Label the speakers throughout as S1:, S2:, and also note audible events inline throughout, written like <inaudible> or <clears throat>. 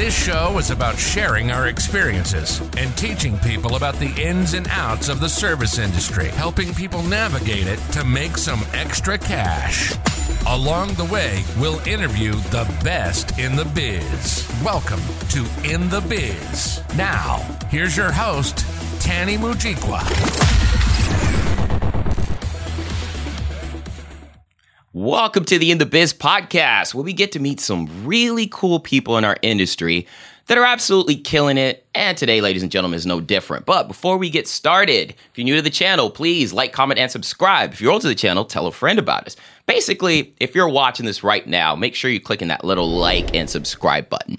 S1: This show is about sharing our experiences and teaching people about the ins and outs of the service industry, helping people navigate it to make some extra cash. Along the way, we'll interview the best in the biz. Welcome to In the Biz. Now, here's your host, Tani Mujikwa.
S2: Welcome to the In the Biz podcast, where we get to meet some really cool people in our industry that are absolutely killing it. And today, ladies and gentlemen, is no different. But before we get started, if you're new to the channel, please like, comment, and subscribe. If you're old to the channel, tell a friend about us. Basically, if you're watching this right now, make sure you click in that little like and subscribe button.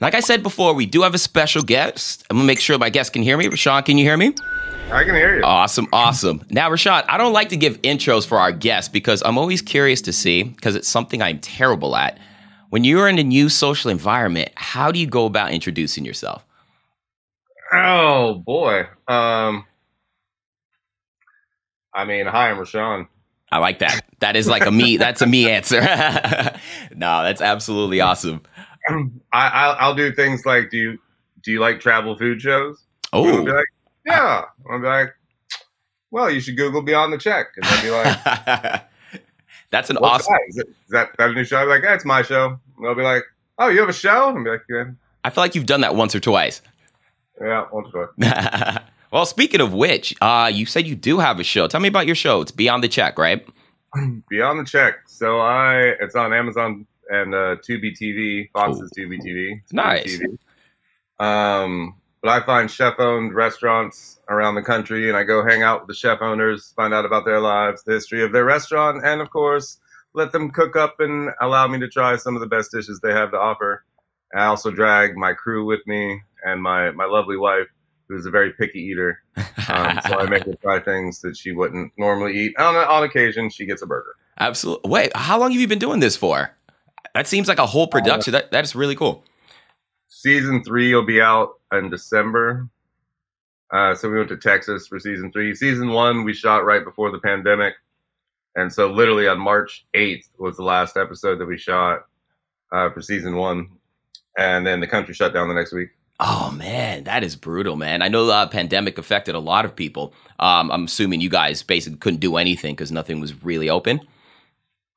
S2: Like I said before, we do have a special guest. I'm gonna make sure my guest can hear me. Reyshan, can you hear me?
S3: I can hear you.
S2: Awesome, awesome. Now, Rashad, I don't like to give intros for our guests because I'm always curious to see, because it's something I'm terrible at. When you're in a new social environment, how do you go about introducing yourself?
S3: Oh boy. Um I mean, hi, I'm Reyshan.
S2: I like that. That is like a me. <laughs> That's a me answer. <laughs> no, that's absolutely awesome.
S3: I, I'll, I'll do things like, do you do you like travel food shows?
S2: Oh,
S3: like, yeah. I'll be like, well, you should Google Beyond the Check, and they'll be like, <laughs>
S2: that's an awesome.
S3: that? Is, it, is that that a new show? I'll be like, that's my show. And they'll be like, oh, you have a show? And I'll be like, yeah,
S2: I feel like you've done that once or twice.
S3: yeah, once or twice. <laughs>
S2: well, speaking of which, uh, you said you do have a show. Tell me about your show. It's Beyond the Check, right? <clears throat>
S3: Beyond the Check. So I, it's on Amazon and uh, Tubi TV, Fox's Tubi TV. Tubi
S2: Nice.
S3: TV. Um, but I find chef-owned restaurants around the country, and I go hang out with the chef owners, find out about their lives, the history of their restaurant, and of course, let them cook up and allow me to try some of the best dishes they have to offer. I also drag my crew with me and my my lovely wife, who's a very picky eater. <laughs> Um, so I make her try things that she wouldn't normally eat. On, on occasion, she gets a burger.
S2: Absolutely. Wait, how long have you been doing this for? That seems like a whole production. that that is really cool.
S3: Season three will be out in December. Uh, so we went to Texas for season three. Season one we shot right before the pandemic, and so literally on March eighth was the last episode that we shot uh, for season one, and then the country shut down the next week.
S2: Oh man, that is brutal, man. I know the uh, pandemic affected a lot of people. Um, I'm assuming you guys basically couldn't do anything because nothing was really open.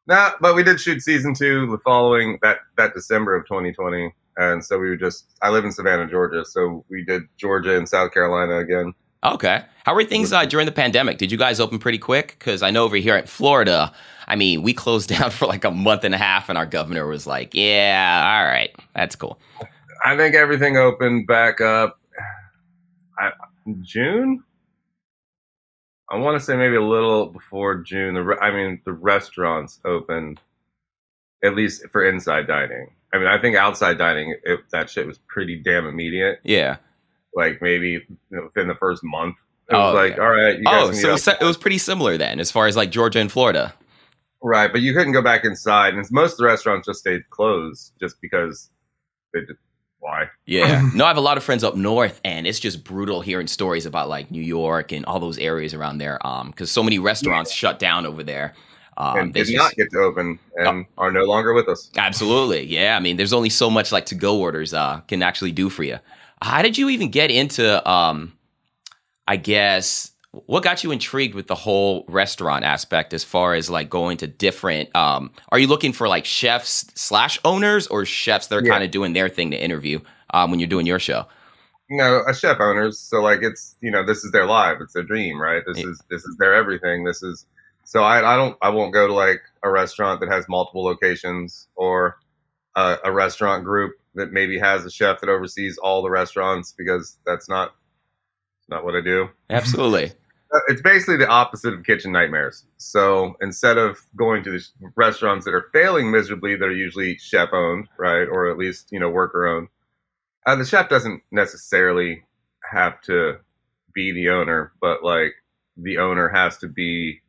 S3: Nah, but we did shoot season two the following that that December of 2020, and so we were just. I live in Savannah, Georgia, so we did Georgia and South Carolina again.
S2: Okay. How were things uh, during the pandemic? Did you guys open pretty quick? Because I know over here in Florida, I mean, we closed <laughs> down for like a month and a half, and our governor was like, "Yeah, all right, that's cool."
S3: I think everything opened back up I, June. I want to say maybe a little before June. The re- I mean, the restaurants opened at least for inside dining. I mean, I think outside dining, it, that shit was pretty damn immediate.
S2: Yeah.
S3: Like maybe you know, within the first month, it was
S2: Oh,
S3: like,
S2: okay.
S3: all right, you guys
S2: Oh,
S3: can
S2: so
S3: eat
S2: it was, it was pretty similar then, as far as like Georgia and Florida.
S3: right, but you couldn't go back inside, and most of the restaurants just stayed closed just because they did. Why?
S2: Yeah. <laughs> no, I have a lot of friends up north, and it's just brutal hearing stories about like New York and all those areas around there. Um, because so many restaurants shut down over there. Um,
S3: and did
S2: just-
S3: not get to open and are no longer with us.
S2: Absolutely. Yeah. I mean, there's only so much like to go orders uh, can actually do for you. How did you even get into, um, I guess, what got you intrigued with the whole restaurant aspect as far as like going to different, um, are you looking for like chefs slash owners or chefs that are
S3: Yeah.
S2: kind of doing their thing to interview um, when you're doing your show?
S3: no a chef owners. So like it's you know this is their life, it's their dream, right? This
S2: Yeah.
S3: is this is their everything. This is so I I don't I won't go to like a restaurant that has multiple locations or a, a restaurant group that maybe has a chef that oversees all the restaurants because that's not not what I do.
S2: Absolutely. <laughs>
S3: Uh, It's basically the opposite of kitchen nightmares. So instead of going to these restaurants that are failing miserably, that are usually chef owned, right, or at least you know worker owned, uh, the chef doesn't necessarily have to be the owner, but like the owner has to be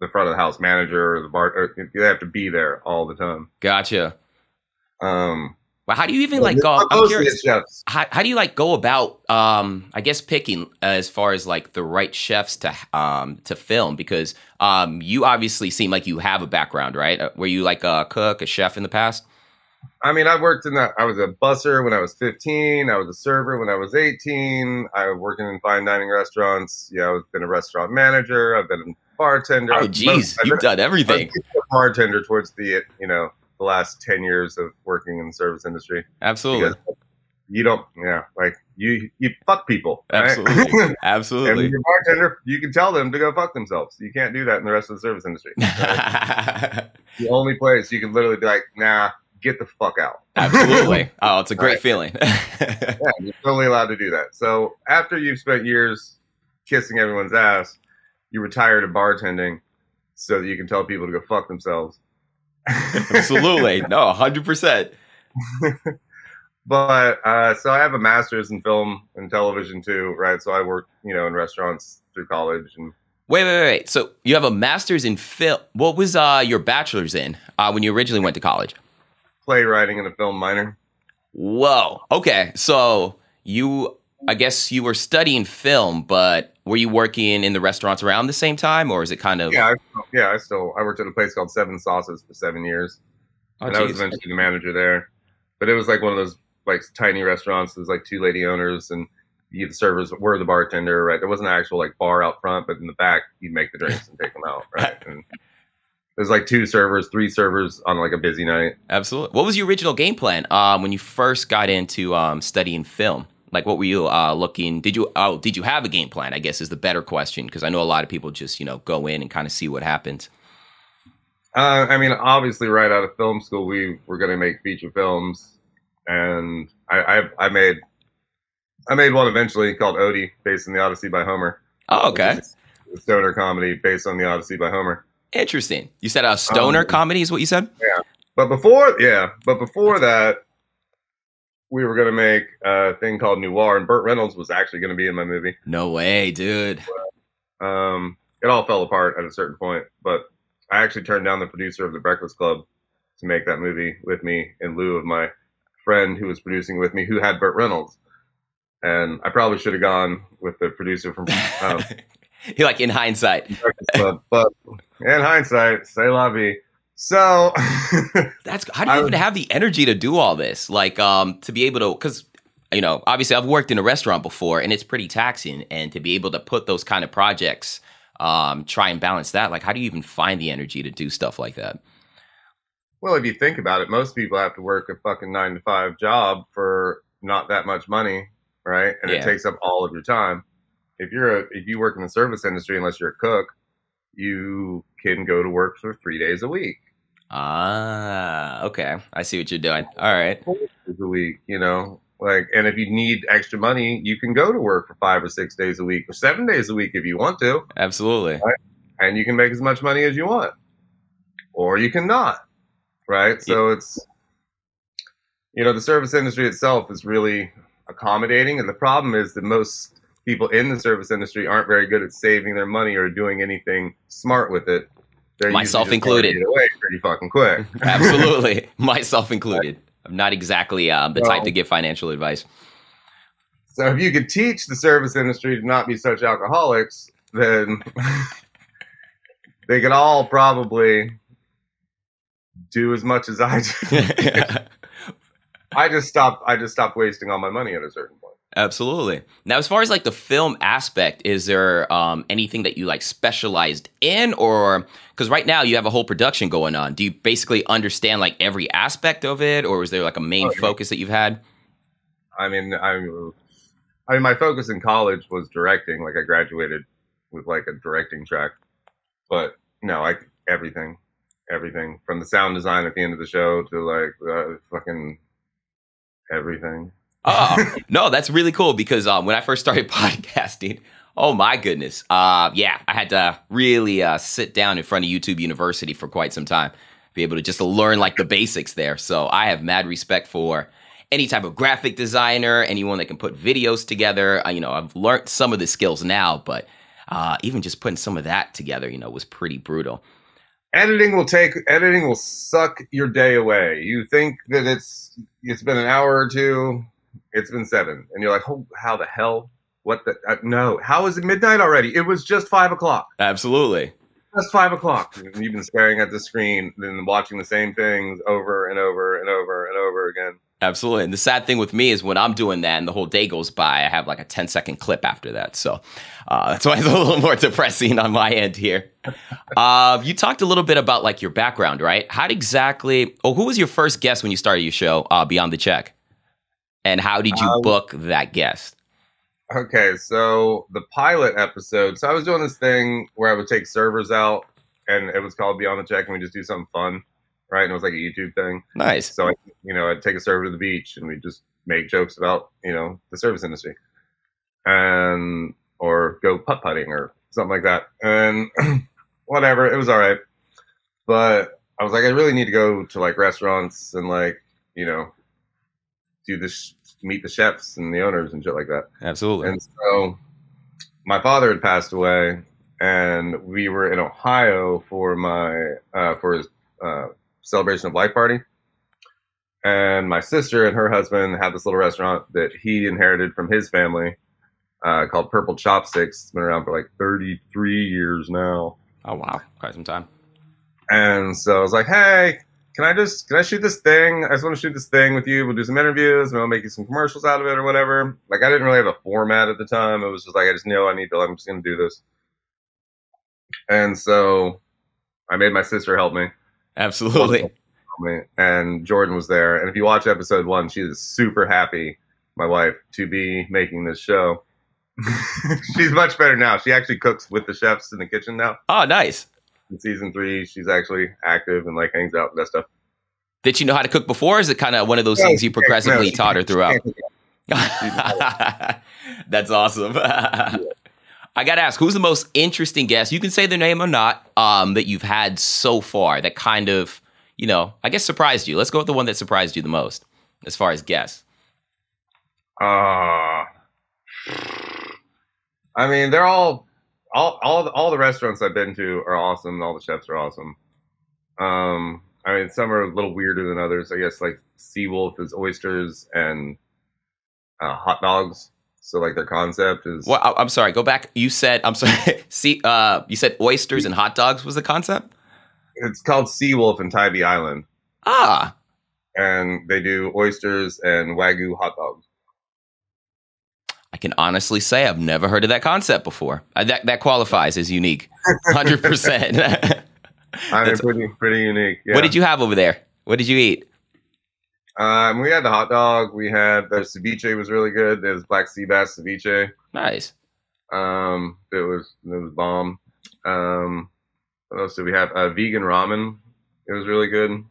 S3: the front of the house manager or the bar. Or they have to be there all the time.
S2: Gotcha.
S3: Um,
S2: Well, how do you even like go? I'm curious.
S3: chefs.
S2: How, how do you like go about? Um, I guess picking as far as like the right chefs to um to film because um you obviously seem like you have a background, right? Uh, Were you like a cook, a chef in the past?
S3: I mean, I worked in that. I was a busser when I was 15. I was a server when I was 18. I was working in fine dining restaurants. Yeah, I've been a restaurant manager. I've been bartender.
S2: Oh,
S3: I've
S2: you've done everything.
S3: bartender towards the you know the last 10 years of working in the service industry.
S2: Absolutely,
S3: you don't, yeah, like you you fuck people. right?
S2: absolutely, <laughs>
S3: and when
S2: absolutely.
S3: you're a bartender, you can tell them to go fuck themselves. You can't do that in the rest of the service industry. <laughs> the only place you can literally be like, nah, get the fuck out.
S2: Absolutely. <laughs> Oh, it's a great
S3: Right.
S2: feeling.
S3: Yeah, you're totally allowed to do that. So after you've spent years kissing everyone's ass, you retire to bartending so that you can tell people to go fuck themselves. <laughs>
S2: Absolutely. No, 100%. <laughs>
S3: but uh, so I have a master's in film and television too, right? So I work, you know, in restaurants through college and
S2: Wait, wait, wait. So you have a master's in film. What was uh, your bachelor's in uh, when you originally went to college?
S3: playwriting and a film minor.
S2: Whoa. Okay. So you, I guess you were studying film, but were you working in the restaurants around the same time, or is it kind of?
S3: Yeah, I, yeah. I still I worked at a place called Seven Sauces for seven years,
S2: Oh,
S3: and I was eventually the manager there. But it was like one of those like tiny restaurants. There's like two lady owners, and you, the servers were the bartender. Right, there wasn't an actual like bar out front, but in the back you'd make the drinks and take them out. <laughs> Right, and there's like two servers, three servers on like a busy night.
S2: Absolutely. What was your original game plan um, when you first got into um, studying film? Like, what were you uh, looking? Did you oh, did you have a game plan? I guess is the better question because I know a lot of people just you know go in and kind of see what happens.
S3: Uh, I mean, obviously, right out of film school, we were going to make feature films, and I, I, I made, I made one eventually called Odie, based on the Odyssey by Homer.
S2: Oh, okay,
S3: A stoner comedy based on the Odyssey by Homer.
S2: interesting. You said a stoner
S3: Um,
S2: comedy is what you said.
S3: Yeah but before, yeah, but before that, we were going to make a thing called Noir, and Burt Reynolds was actually going to be in my movie.
S2: No way, dude.
S3: Um, it all fell apart at a certain point, but I actually turned down the producer of The Breakfast Club to make that movie with me in lieu of my friend who was producing with me, who had Burt Reynolds. And I probably should have gone with the producer from <laughs> um,
S2: like in hindsight.
S3: Breakfast but in hindsight, say la vie. So, <laughs>
S2: That's how do you
S3: I
S2: even have the energy to do all this? Like, um, to be able to, because you know, obviously, I've worked in a restaurant before, and it's pretty taxing. And to be able to put those kind of projects, um, try and balance that. Like, how do you even find the energy to do stuff like that?
S3: well, if you think about it, most people have to work a fucking nine to five job for not that much money, right? And
S2: Yeah.
S3: it takes up all of your time. If you're a, if you work in the service industry, unless you're a cook, you can go to work for three days a week.
S2: Ah, okay, I see what you're doing. All right,
S3: days a week, you know. Like, and if you need extra money, you can go to work for five or six days a week, or seven days a week if you want to,
S2: absolutely.
S3: and you can make as much money as you want, or you can not, right? So it's, you know, the service industry itself is really accommodating, and the problem is that most people in the service industry aren't very good at saving their money or doing anything smart with it. They're
S2: Myself included.
S3: away pretty fucking quick. <laughs>
S2: Absolutely, <laughs> myself included. I'm not exactly um, the type to give financial advice.
S3: So if you could teach the service industry to not be such alcoholics, then <laughs> they could all probably do as much as I do. I just stopped. I just stopped wasting all my money at a certain point.
S2: Absolutely. Now, as far as like the film aspect, is there um, anything that you like specialized in, or because right now you have a whole production going on? Do you basically understand like every aspect of it, or is there like a main
S3: Oh, yeah.
S2: focus that you've had?
S3: I mean, I, I mean, my focus in college was directing. Like I graduated with like a directing track, but no, like everything, everything from the sound design at the end of the show to like uh, fucking everything.
S2: Oh no, that's really cool because um, when I first started <laughs> podcasting, oh my goodness, uh, yeah, I had to really uh, sit down in front of YouTube University for quite some time, be able to just learn like the basics there. So I have mad respect for any type of graphic designer, anyone that can put videos together. Uh, you know, I've learned some of the skills now, but uh, even just putting some of that together, you know, was pretty brutal.
S3: editing will take editing will suck your day away. You think that it's it's been an hour or two, it's been seven, and you're like, oh, how the hell? What the? Uh, no, how is it midnight already? It was just five o'clock.
S2: Absolutely.
S3: Just five o'clock. And you've been staring at the screen and watching the same things over and over and over and over again.
S2: Absolutely. And the sad thing with me is when I'm doing that and the whole day goes by, I have like a 10 second clip after that. So uh, <laughs> that's why it's a little more depressing on my end here. Uh, you talked a little bit about like your background, right? How exactly, oh, who was your first guest when you started your show, uh, Beyond the Check? And how did you
S3: Um,
S2: book that guest?
S3: Okay, so the pilot episode. So I was doing this thing where I would take servers out, and it was called Beyond the Check, and we just do something fun, right? And it was like a YouTube thing.
S2: Nice.
S3: So I, you know, I'd take a server to the beach, and we just make jokes about you know the service industry, and or go putt putting or something like that, and <clears throat> whatever. It was all right, but I was like, I really need to go to like restaurants and like you know do this, meet the chefs and the owners and shit like that.
S2: Absolutely.
S3: And so my father had passed away, and we were in Ohio for my uh, for his uh, celebration of life party. And my sister and her husband had this little restaurant that he inherited from his family uh, called Purple Chopsticks. It's been around for like 33 years now.
S2: oh, wow. Quite some time.
S3: And so I was like, hey, can I just can I shoot this thing? I just want to shoot this thing with you. We'll do some interviews and we'll make you some commercials out of it or whatever. Like I didn't really have a format at the time. It was just like I just know I need to I'm just gonna do this. And so I made my sister help me.
S2: Absolutely.
S3: Help me. And Jordan was there. And if you watch episode one, she is super happy, my wife, to be making this show. <laughs> she's much better now. She actually cooks with the chefs in the kitchen now
S2: Oh, nice.
S3: In season three, she's actually active and like hangs out and that stuff.
S2: Did you know how to cook before? Or is it kind of one of those
S3: No,
S2: things you progressively
S3: no,
S2: taught her throughout? <laughs> That's awesome. <laughs> I got to ask, who's the most interesting guest? You can say their name or not um, that you've had so far that kind of, you know, I guess surprised you. Let's go with the one that surprised you the most as far as guests.
S3: Uh, I mean, they're all all all the, all the restaurants I've been to are awesome. All the chefs are awesome. Um, I mean, some are a little weirder than others. I guess like Seawolf is oysters and uh, hot dogs. So like their concept is
S2: Well, I- I'm sorry. Go back. You said I'm sorry. <laughs> See, uh, you said oysters and hot dogs was the concept.
S3: it's called Seawolf in Tybee Island,
S2: Ah,
S3: and they do oysters and wagyu hot dogs.
S2: I can honestly say I've never heard of that concept before. Uh, that that qualifies as unique, hundred percent. <laughs> That's-
S3: pretty pretty unique. Yeah.
S2: What did you have over there? What did you eat?
S3: Um, we had the hot dog. We had the ceviche was really good. There's black sea bass ceviche.
S2: Nice.
S3: Um, it was it was bomb. Um, what else did we have? Uh, vegan ramen. It was really good.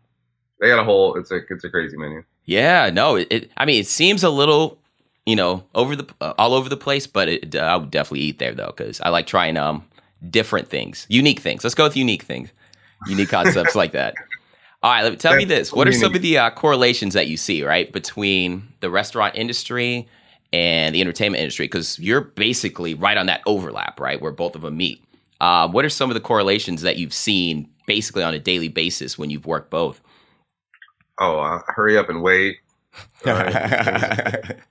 S3: They got a whole. It's a it's a crazy menu.
S2: Yeah, no, it, it. I mean, it seems a little, you know, over the uh, all over the place, but it, uh, I would definitely eat there though because I like trying um different things, unique things. Let's go with unique things, unique concepts like that. All right, let me tell me this: what are some of the uh, correlations that you see right between the restaurant industry and the entertainment industry? Because you're basically right on that overlap, right, where both of them meet. Uh, what are some of the correlations that you've seen basically on a daily basis when you've worked both?
S3: Oh, uh, hurry up and wait. <laughs>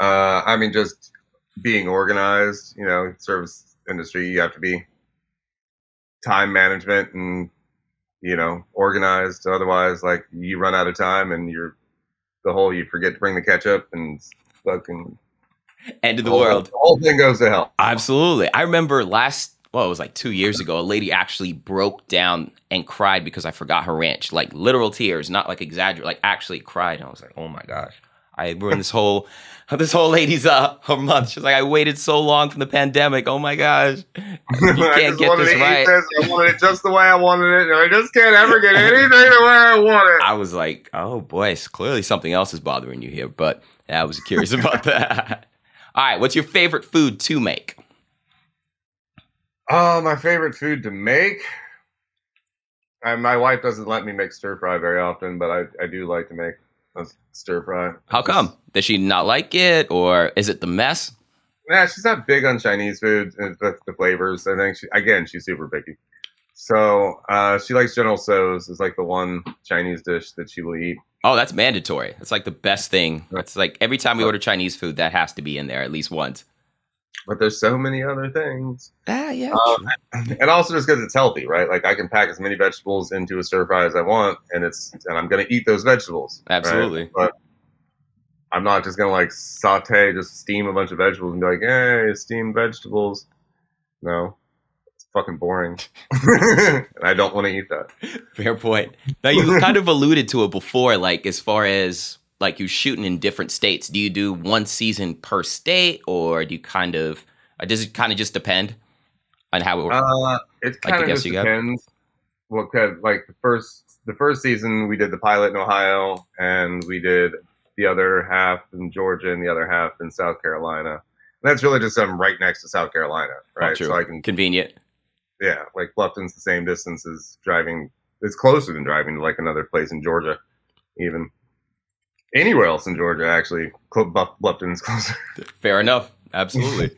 S3: Uh, I mean, just being organized. You know, service industry, you have to be time management and you know organized. Otherwise, like you run out of time and you're the whole you forget to bring the ketchup and fucking
S2: End of the
S3: whole-
S2: world.
S3: The whole thing goes to hell.
S2: Absolutely. I remember last, well, it was like two years ago, a lady actually broke down and cried because I forgot her ranch. Like literal tears, not like exaggerate, like actually cried. And I was like, oh my gosh. I ruined this whole <laughs> this whole lady's uh her month. She's like, I waited so long from the pandemic. Oh my gosh. <laughs> You
S3: I
S2: can't
S3: just
S2: get this right.
S3: this. I wanted it just the way I wanted it, and I just can't ever get <laughs> anything the way I want it.
S2: I was like, oh boy, it's clearly something else is bothering you here. But yeah, I was curious about that. All right, what's your favorite food to make?
S3: Oh, my favorite food to make. My wife doesn't let me make stir fry very often, but I, I do like to make stir fry.
S2: How come? Does she not like it, or is it the mess?
S3: Nah, she's not big on Chinese food, uh, the, the flavors. I think she, again, she's super picky. So uh, she likes General Tso's is like the one Chinese dish that she will eat.
S2: Oh, that's mandatory. It's like the best thing. It's like every time we order Chinese food, that has to be in there at least once.
S3: But there's so many other things.
S2: Ah, yeah.
S3: Um, and also just because it's healthy, right? Like I can pack as many vegetables into a stir fry as I want, and it's and I'm gonna eat those vegetables. right?
S2: Absolutely.
S3: But I'm not just gonna like saute, just steam a bunch of vegetables and be like, "Hey, steamed vegetables." No, it's fucking boring, <laughs> and I don't want to eat that.
S2: Fair point. Now you kind of alluded to it before, like as far as like you're shooting in different states. Do you do one season per state, or do you kind of does it kind of just depend on how it? Works?
S3: Uh, it
S2: Like
S3: kind of just depends. What kind? Like the first, the first season, we did the pilot in Ohio, and we did the other half in Georgia and the other half in South Carolina. And that's really just I'm right next to South Carolina, right?
S2: Oh, true.
S3: So I can,
S2: Convenient.
S3: yeah, like Bluffton's the same distance as driving. It's closer than driving to like another place in Georgia, even. Anywhere else in Georgia, actually, Buff- Bluffton's <laughs> closer.
S2: Fair enough. Absolutely.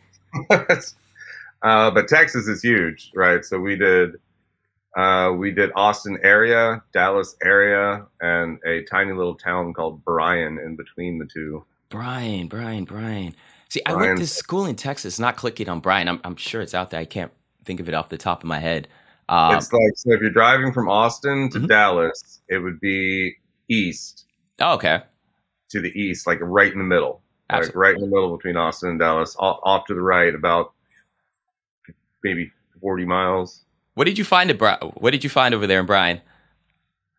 S3: uh, but Texas is huge, right? So we did uh, we did Austin area, Dallas area, and a tiny little town called Bryan in between the two.
S2: Bryan, Bryan, Bryan. See, I went to school in Texas. Not clicking on Bryan. I'm, I'm sure it's out there. I can't think of it off the top of my head. Um,
S3: it's like so if you're driving from Austin to
S2: Mhm.
S3: Dallas, it would be east
S2: oh, okay.
S3: To the east, like right in the middle, like right in the middle between Austin and Dallas. Off, off to the right, about maybe 40 miles.
S2: What did you find at Bri- What did you find over there in Bryan?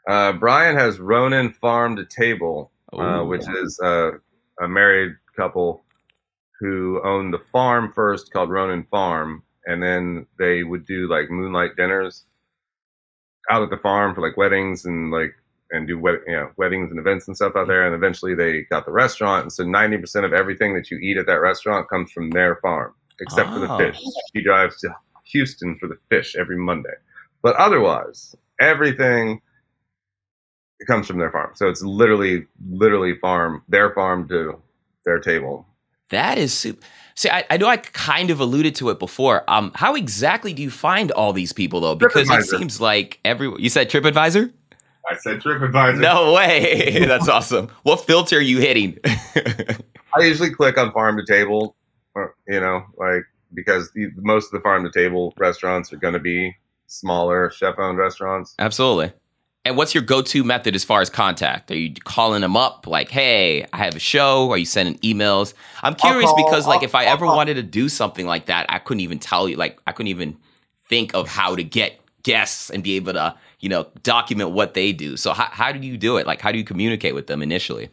S3: Uh, Bryan has Ronin Farm to Table, uh, which is uh, a married couple who owned the farm first called Ronin Farm, and then they would do like moonlight dinners out at the farm for like weddings and like and do you know, weddings and events and stuff out there. And eventually they got the restaurant, and so ninety percent of everything that you eat at that restaurant comes from their farm, except for the
S2: Oh.
S3: fish. She drives to Houston for the fish every Monday, but otherwise everything comes from their farm. So it's literally, literally farm their farm to their table.
S2: That is super. See, I, I know I kind of alluded to it before. Um, how exactly do you find all these people though? Because it seems like every you said TripAdvisor.
S3: I said TripAdvisor.
S2: No way. <laughs> That's awesome. What filter are you hitting? <laughs>
S3: I usually click on farm to table, or, you know, like because the, most of the farm to table restaurants are going to be smaller chef owned restaurants.
S2: Absolutely. And what's your go-to method as far as contact? Are you calling them up like, "Hey, I have a show"? Are you sending emails? I'm curious
S3: call-
S2: because like
S3: I'll-
S2: if I
S3: I'll
S2: ever
S3: call-
S2: wanted to do something like that, I couldn't even tell you like I couldn't even think of how to get guests and be able to, you know, document what they do. So how how do you do it? Like how do you communicate with them initially?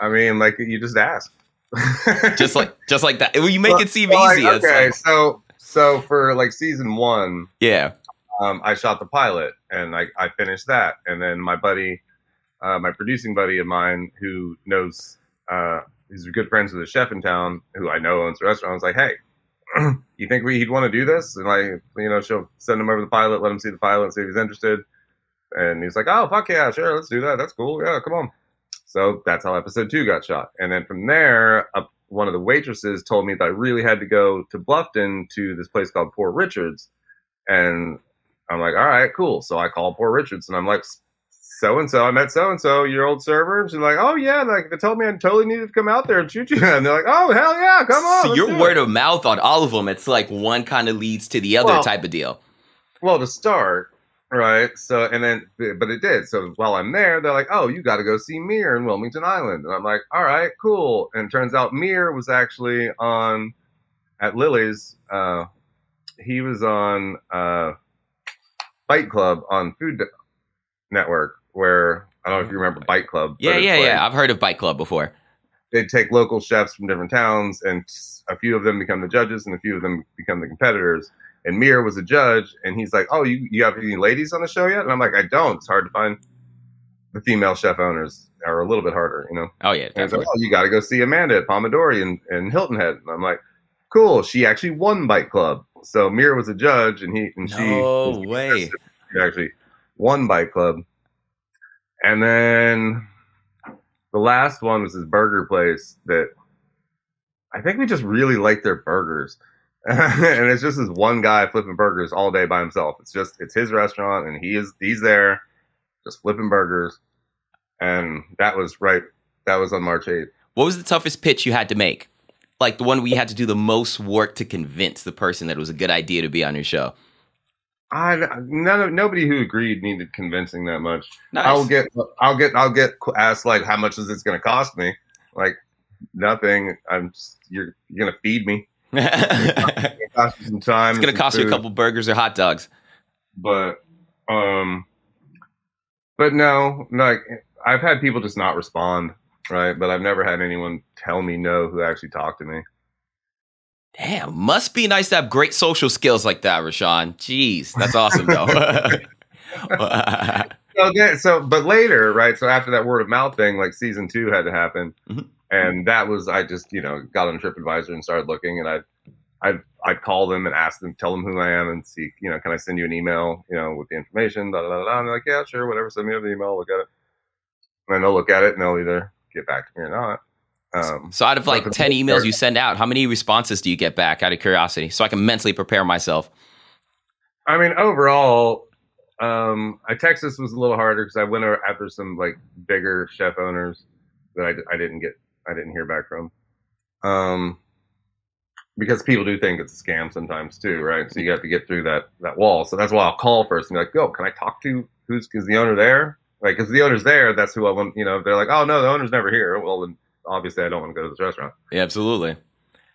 S3: I mean, like you just ask. <laughs>
S2: Just like just like that. Well, you make it seem
S3: Well,
S2: easy. It's
S3: okay,
S2: like-
S3: so so for like season one,
S2: yeah.
S3: um, I shot the pilot and I, I finished that. And then my buddy, uh, my producing buddy of mine who knows, uh, he's good friends with a chef in town who I know owns a restaurant. I was like, hey, <clears throat> you think we, he'd want to do this? And like, you know, she'll send him over the pilot, let him see the pilot and see if he's interested. And he's like, oh, fuck yeah, sure, let's do that. That's cool. Yeah, come on. So that's how episode two got shot. And then from there, one of the waitresses told me that I really had to go to Bluffton to this place called Poor Richards. And I'm like, all right, cool. So I call Poor Richards and I'm like, so and so, I met so and so, your old server. And she's like, oh yeah, like they told me I totally needed to come out there and shoot you. <laughs> And they're like, oh hell yeah, come on.
S2: So your word
S3: it."
S2: of mouth on all of them, it's like one kind of leads to the other
S3: Well-
S2: type of deal.
S3: well to start, right? So and then, but it did. So while I'm there, they're like, oh, you got to go see Mir in Wilmington Island. And I'm like, all right, cool. And it turns out Mir was actually on at Lily's. Uh, he was on uh, Bite Club on Food Network, where I don't know if you remember Bite Club.
S2: Yeah, yeah,
S3: like-
S2: yeah. I've heard of Bite Club before.
S3: they'd take local chefs from different towns, and a few of them become the judges, and a few of them become the competitors. And Mir was a judge, and he's like, "Oh, you you have any ladies on the show yet?" And I'm like, "I don't. It's hard to find the female chef owners are a little bit harder, you know."
S2: Oh yeah,
S3: And he's like,
S2: definitely.
S3: "Oh, you got to go see Amanda at Pomodori and, and Hilton Head." And I'm like, "Cool." She actually won Bite Club, so Mir was a judge, and he and she
S2: No way. <laughs>
S3: she actually won Bite Club. And then the last one was this burger place that I think we just really like their burgers. <laughs> and it's just this one guy flipping burgers all day by himself. It's just it's his restaurant and he is he's there just flipping burgers. And that was right that was on March 8th.
S2: What was the toughest pitch you had to make? Like the one where you had to do the most work to convince the person that it was a good idea to be on your show.
S3: I none of nobody who agreed needed convincing that much.
S2: Nice.
S3: I'll get I'll get I'll get asked like how much is this going to cost me? Like nothing. I'm just, you're you're going to feed me. <laughs> It's gonna cost you some time.
S2: It's gonna cost you a couple burgers or hot dogs.
S3: but um but no like i've had people just not respond right but i've never had anyone tell me no who actually talked to me
S2: Damn, must be nice to have great social skills like that, Reyshan. Jeez, that's awesome though. <laughs> <laughs>
S3: so, then, so but later right so after that word of mouth thing like season two had to happen
S2: Mhm.
S3: and that was i just you know got on tripadvisor and started looking and i I'd, I'd call them and ask them, tell them who I am and see, you know, can I send you an email, you know, with the information, da da da da. And they're like, yeah, sure, whatever. Send me over the email, look at it. And then they'll look at it and they'll either get back to me or not. Um,
S2: so, out of like 10 emails you send out, how many responses do you get back out of curiosity so I can mentally prepare myself?
S3: I mean, overall, um, I Texas was a little harder because I went after some like bigger chef owners that I, I didn't get, I didn't hear back from. Um, because people do think it's a scam sometimes too, right? So you have to get through that that wall. So that's why I'll call first and be like, "Yo, can I talk to who's is the owner there?" Like, because the owner's there, that's who I want. You know, if they're like, "Oh no, the owner's never here." Well, then obviously I don't want to go to this restaurant.
S2: Yeah, absolutely.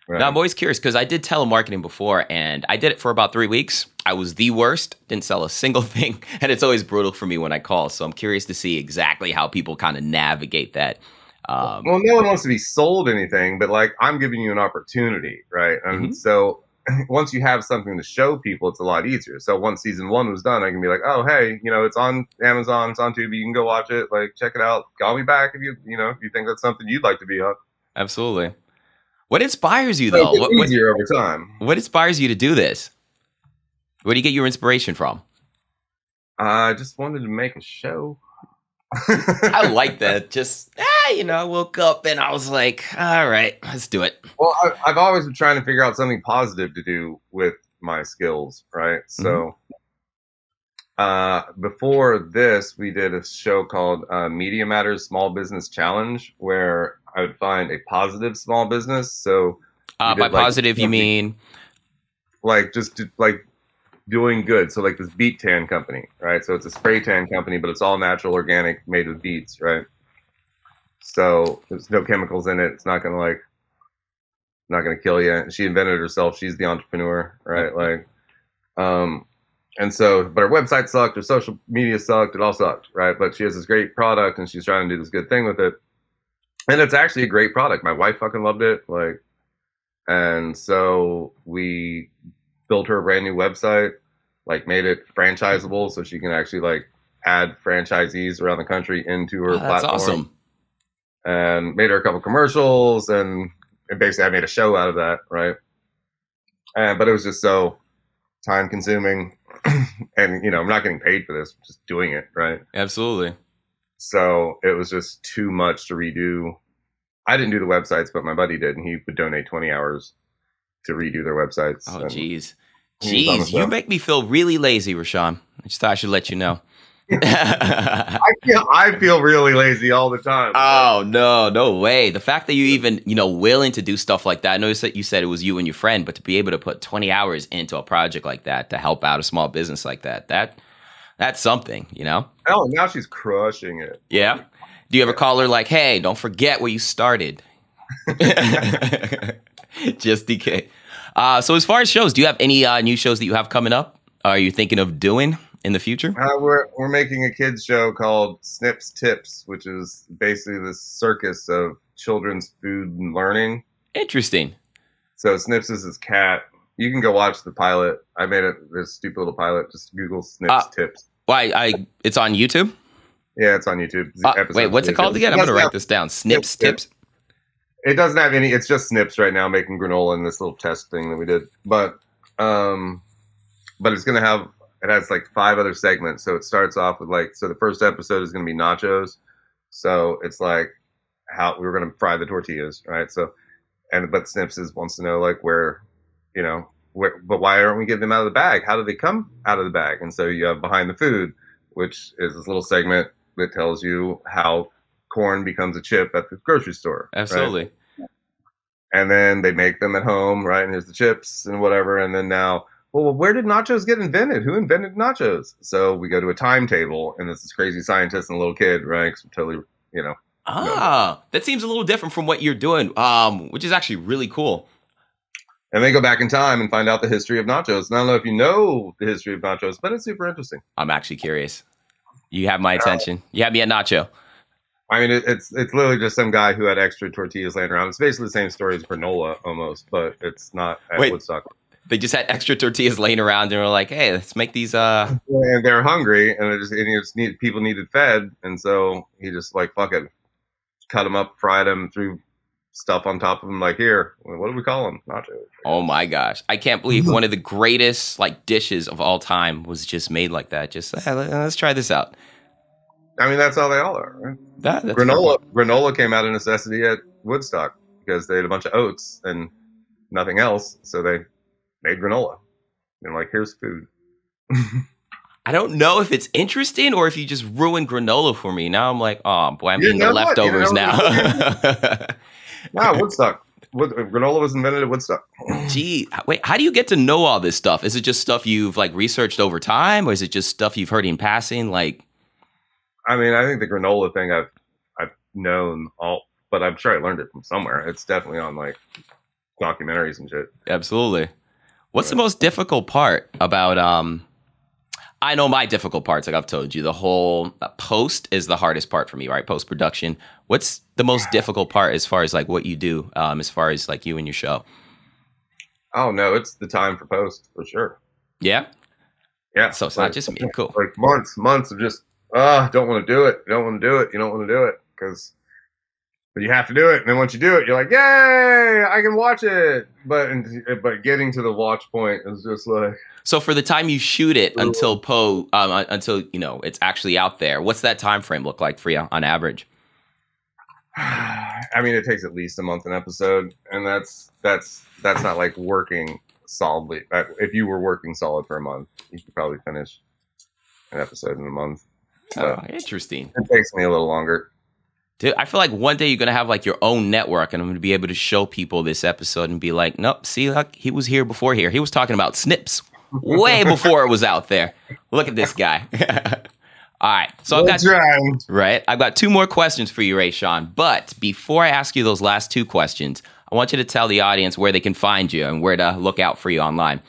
S3: Right?
S2: Now, I'm always curious because I did telemarketing before and I did it for about three weeks. I was the worst, didn't sell a single <laughs> thing. And it's always brutal for me when I call. So I'm curious to see exactly how people kind of navigate that. Um,
S3: well, no one wants to be sold anything, but like I'm giving you an opportunity, right? And
S2: Mhm.
S3: so <laughs> once you have something to show people, it's a lot easier. So once season one was done, I can be like, oh, hey, you know, it's on Amazon, it's on Tubi, you can go watch it, like check it out. Call me back if you, you know, if you think that's something you'd like to be on.
S2: absolutely. What inspires you though? What, what,
S3: easier over time.
S2: what inspires you to do this? Where do you get your inspiration from?
S3: I just wanted to make a show.
S2: I like that. Just, ah, you know, I woke up and I was like, all right, let's do it.
S3: Well, I, I've always been trying to figure out something positive to do with my skills, right? So, uh, before this, we did a show called uh, Media Matters Small Business Challenge, where I would find a positive small business. So,
S2: Uh, by
S3: like,
S2: positive, you mean
S3: like, just like doing good. So, like this beet tan company, right? So it's a spray tan company, but it's all natural, organic, made with beets, right? So there's no chemicals in it. It's not gonna like, not gonna kill you. She invented herself. She's the entrepreneur, right? Like, um, and so, but her website sucked. Her social media sucked. It all sucked, right? But she has this great product, and she's trying to do this good thing with it. And it's actually a great product. My wife fucking loved it. Like, and so we built her a brand new website, like made it franchisable, so she can actually like add franchisees around the country into her
S2: Oh, that's
S3: platform
S2: awesome.
S3: and made her a couple commercials and, and basically I made a show out of that, right? And but it was just so time consuming <clears throat> and you know, I'm not getting paid for this, I'm just doing it, right?
S2: Absolutely.
S3: So it was just too much to redo. I didn't do the websites, but my buddy did, and he would donate 20 hours to redo their websites.
S2: Oh, jeez.
S3: he was on the
S2: Jeez, you make me feel really lazy, Reyshan. I just thought I should let you know. <laughs>
S3: I feel I feel really lazy all the time.
S2: oh no, no way! The fact that you even you know willing to do stuff like that. I noticed that you said it was you and your friend, but to be able to put twenty hours into a project like that to help out a small business like that, that that's something, you know.
S3: Oh, now she's crushing it.
S2: Yeah. Do you ever call her like, "Hey, don't forget where you started"? <laughs> <laughs> <laughs> Just DK. Uh, so as far as shows, do you have any uh, new shows that you have coming up? Are you thinking of doing in the future?
S3: Uh, we're we're making a kids show called Snips Tips, which is basically the circus of children's food and learning.
S2: Interesting.
S3: So Snips is his cat. You can go watch the pilot. I made it this stupid little pilot. Just Google Snips
S2: Ah.
S3: Tips.
S2: Why? I it's on YouTube.
S3: Yeah, it's on YouTube.
S2: Uh, wait, what's it called again? I'm gonna write this down. Snips, tips.
S3: It doesn't have any. It's just Snips right now making granola in this little test thing that we did. But um, but it's gonna have. It has like five other segments. So it starts off with like. So the first episode is gonna be nachos. So it's like how we were gonna fry the tortillas, right? So and but Snips is, wants to know like where, you know, where, but why aren't we getting them out of the bag? How do they come out of the bag? And so you have behind the food, which is this little segment that tells you how corn becomes a chip at the grocery store. right?
S2: Absolutely.
S3: and then they make them at home, right? And here's the chips and whatever. And then now, well, where did nachos get invented? Who invented nachos? So we go to a timetable, and this is crazy scientist and a little kid, right? 'Cause totally, you know,
S2: Ah, that seems a little different from what you're doing, um, which is actually really cool.
S3: and they go back in time and find out the history of nachos. And I don't know if you know the history of nachos, but it's super interesting.
S2: I'm actually curious. You have my attention. You have me at Nacho.
S3: I mean, it, it's it's literally just some guy who had extra tortillas laying around. It's basically the same story as granola almost, but it's not at
S2: Wait.
S3: Woodstock.
S2: They just had extra tortillas laying around and were like, "Hey, let's make these." Uh,
S3: and they're hungry, and it just, and just need people needed fed, and so he just like fuck it, cut them up, fried them, threw stuff on top of them. Like here, what do we call them? Nachos.
S2: oh my gosh, I can't believe one of the greatest like dishes of all time was just made like that. Just "Hey, let's try this out.
S3: I mean, that's how they all are. Right?
S2: That,
S3: Granola, granola came out of necessity at Woodstock because they had a bunch of oats and nothing else, so they made granola. And like, here's food. <laughs>
S2: I don't know if it's interesting or if you just ruined granola for me. Now I'm like, oh boy, I'm
S3: You
S2: eating the?
S3: You
S2: leftovers
S3: know
S2: now. <laughs>
S3: Wow, Woodstock. Wood, granola was invented at Woodstock. <clears throat>
S2: Gee, wait, how do you get to know all this stuff? Is it just stuff you've like researched over time, or is it just stuff you've heard in passing? Like,
S3: I mean, I think the granola thing I've I've known all, but I'm sure I learned it from somewhere. It's definitely on like documentaries and shit.
S2: absolutely. What's the most difficult part about? Um, I know my difficult parts. Like I've told you, the whole uh, post is the hardest part for me. Right, post production. What's the most difficult part as far as like what you do? Um, as far as like you and your show.
S3: Oh no, it's the time for post for sure.
S2: Yeah.
S3: Yeah.
S2: So it's
S3: like,
S2: not just me. Cool.
S3: like months, months of just ah, don't want to do it. You don't want to do it. You don't want to do it because, but you have to do it. And then once you do it, you're like, yay, I can watch it. But but getting to the watch point is just like.
S2: So for the time you shoot it until Poe um, uh, until you know it's actually out there, what's that time frame look like for you on average? <sighs>
S3: I mean, it takes at least a month an episode, and that's that's that's not like working solidly. If you were working solid for a month, you could probably finish an episode in a month.
S2: Oh,
S3: But
S2: interesting.
S3: it takes me a little longer.
S2: Dude, I feel like one day you're gonna have like your own network, and I'm gonna be able to show people this episode and be like, "Nope, see, like he was here before here. He was talking about snips <laughs> way before it was out there. Look at this guy." <laughs> All right, so I've got
S3: That's right.
S2: right. I've got two more questions for you, Reyshan. But before I ask you those last two questions, I want you to tell the audience where they can find you and where to look out for you online.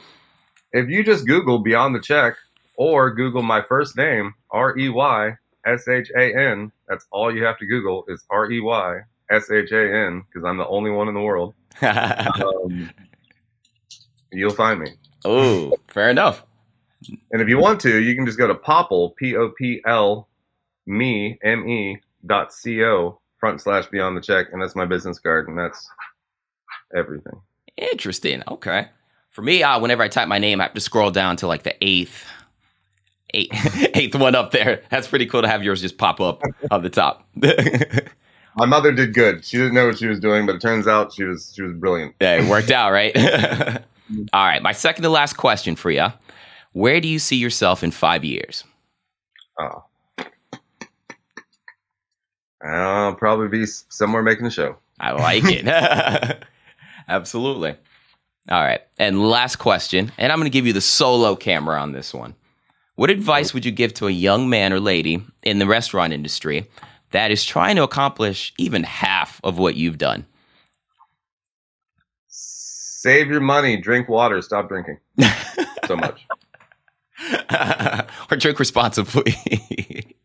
S3: If you just Google Beyond the Check or Google my first name, R E Y S H A N, that's all you have to Google is R E Y S H A N because I'm the only one in the world. <laughs> Um, you'll find me.
S2: oh, fair enough.
S3: And if you want to, you can just go to Popple, P O P L, me, M E, dot C O, front slash Beyond the Check. And that's my business card. And that's everything.
S2: Interesting. Okay. For me, uh, whenever I type my name, I have to scroll down to like the eighth, eight, <laughs> eighth one up there. That's pretty cool to have yours just pop up on the top. <laughs>
S3: My mother did good. She didn't know what she was doing, but it turns out she was she was brilliant.
S2: yeah, it worked out, right? <laughs> All right. My second to last question for you: Where do you see yourself in five years?
S3: Oh. I'll probably be somewhere making a show.
S2: I like it. Absolutely. All right. And last question, and I'm going to give you the solo camera on this one. What advice would you give to a young man or lady in the restaurant industry that is trying to accomplish even half of what you've done?
S3: Save your money, drink water, stop drinking so <laughs> much.
S2: or drink responsibly. <laughs>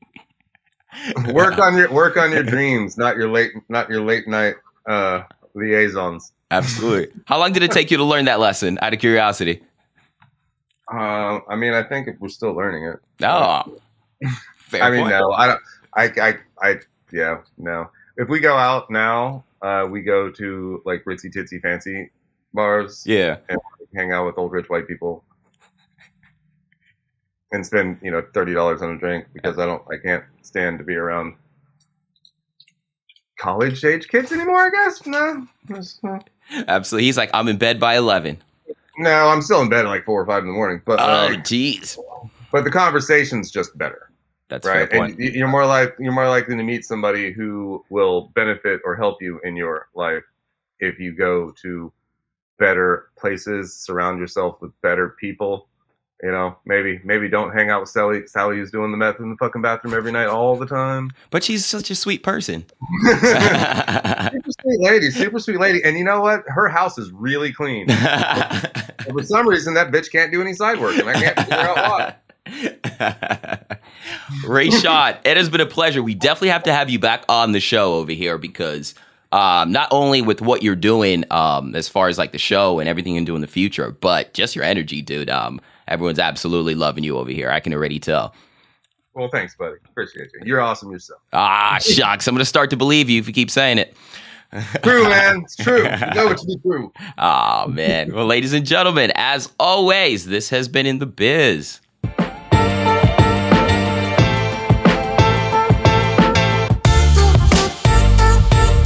S3: work on your work on your <laughs> dreams, not your late not your late night uh, liaisons.
S2: Absolutely. How long did it take you to learn that lesson out of curiosity?
S3: Uh, I mean, I think we're still learning it.
S2: Oh, <laughs>
S3: I mean,
S2: point.
S3: no, I don't. I, I, I, yeah, no. If we go out now, uh, we go to like ritzy titsy fancy bars,
S2: Yeah.
S3: and hang out with old rich white people, and spend you know thirty dollars on a drink because I don't, I can't stand to be around college age kids anymore. I guess no, no.
S2: Absolutely. He's like, I'm in bed by eleven.
S3: No, I'm still in bed at like four or five in the morning. But
S2: Oh,
S3: like,
S2: jeez.
S3: but the conversation's just better,
S2: That's
S3: right? And you're more like you're more likely to meet somebody who will benefit or help you in your life if you go to better places, surround yourself with better people. You know, maybe maybe don't hang out with Sally. Sally who's doing the meth in the fucking bathroom every night all the time.
S2: But she's such a sweet person. <laughs> <laughs>
S3: super sweet lady, super sweet lady. And you know what? Her house is really clean. <laughs> And for some reason, that bitch can't do any side work, and I can't figure out why. <laughs>
S2: Reyshan, it has been a pleasure. We definitely have to have you back on the show over here because um, not only with what you're doing um, as far as like the show and everything you do in the future, but just your energy, dude. Um, everyone's absolutely loving you over here. I can already tell.
S3: Well, thanks, buddy. Appreciate you. You're awesome yourself.
S2: Ah, shucks. I'm going to start to believe you if you keep saying it. <laughs>
S3: True, man. It's true. You know it to be true. <laughs>
S2: Oh, man. Well, ladies and gentlemen, as always, this has been In the Biz.